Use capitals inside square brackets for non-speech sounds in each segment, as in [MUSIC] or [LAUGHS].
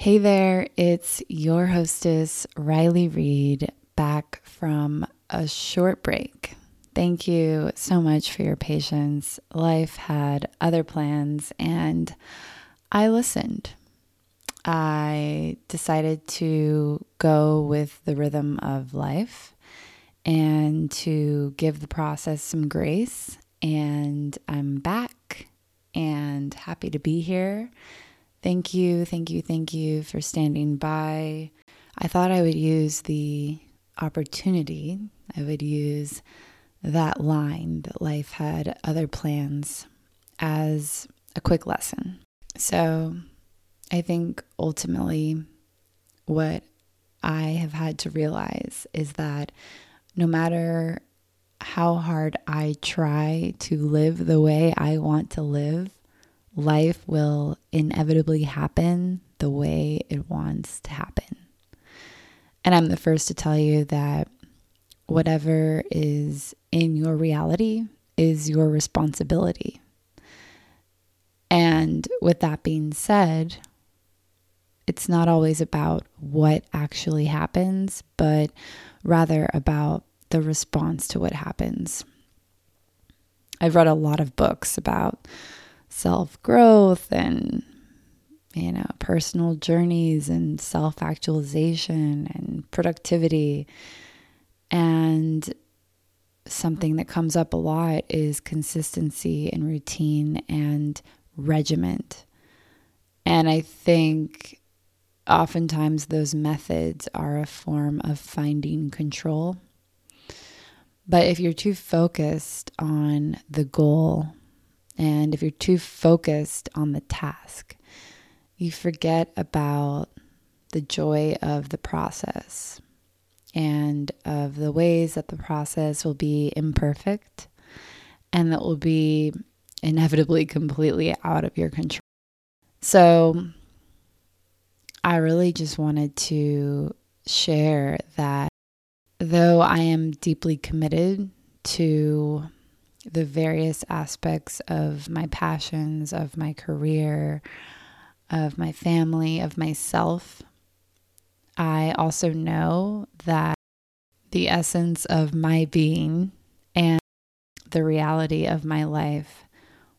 Hey there, it's your hostess, Riley Reed, back from a short break. Thank you so much for your patience. Life had other plans, and I listened. I decided to go with the rhythm of life and to give the process some grace. And I'm back and happy to be here Thank you, thank you, thank you for standing by. I thought I would use the opportunity, I would use that line that life had other plans as a quick lesson. So I think ultimately what I have had to realize is that no matter how hard I try to live the way I want to live, life will inevitably happen the way it wants to happen. And I'm the first to tell you that whatever is in your reality is your responsibility. And with that being said, it's not always about what actually happens, but rather about the response to what happens. I've read a lot of books about self growth and you know personal journeys and self actualization and productivity. And something that comes up a lot is consistency and routine and regiment. And i think oftentimes those methods are a form of finding control. But if you're too focused on the goal and if you're too focused on the task, you forget about the joy of the process and of the ways that the process will be imperfect and that will be inevitably completely out of your control. So, I really just wanted to share that though I am deeply committed to the various aspects of my passions, of my career, of my family, of myself. I also know that the essence of my being and the reality of my life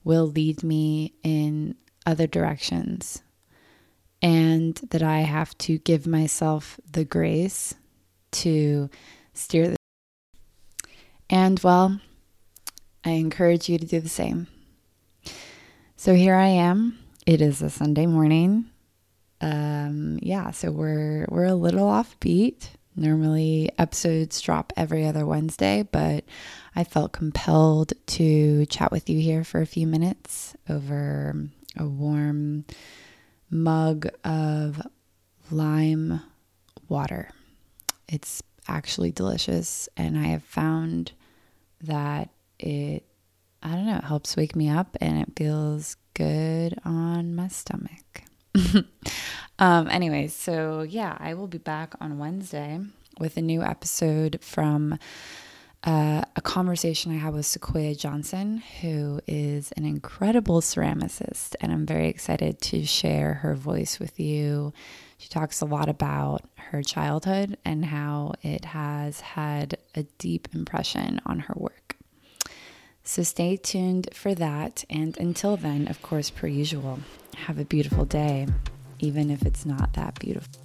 will lead me in other directions, and that I have to give myself the grace to steer the. And well, I encourage you to do the same. So here I am. It is a Sunday morning. Um, yeah, so we're we're a little offbeat. Normally episodes drop every other Wednesday, but I felt compelled to chat with you here for a few minutes over a warm mug of lime water. It's actually delicious, and I have found that it, I don't know, it helps wake me up and it feels good on my stomach. [LAUGHS] um, anyways, so yeah, I will be back on Wednesday with a new episode from uh, a conversation I had with Sequoia Johnson, who is an incredible ceramicist, and I'm very excited to share her voice with you. She talks a lot about her childhood and how it has had a deep impression on her work. So stay tuned for that. And until then, of course, per usual, have a beautiful day, even if it's not that beautiful.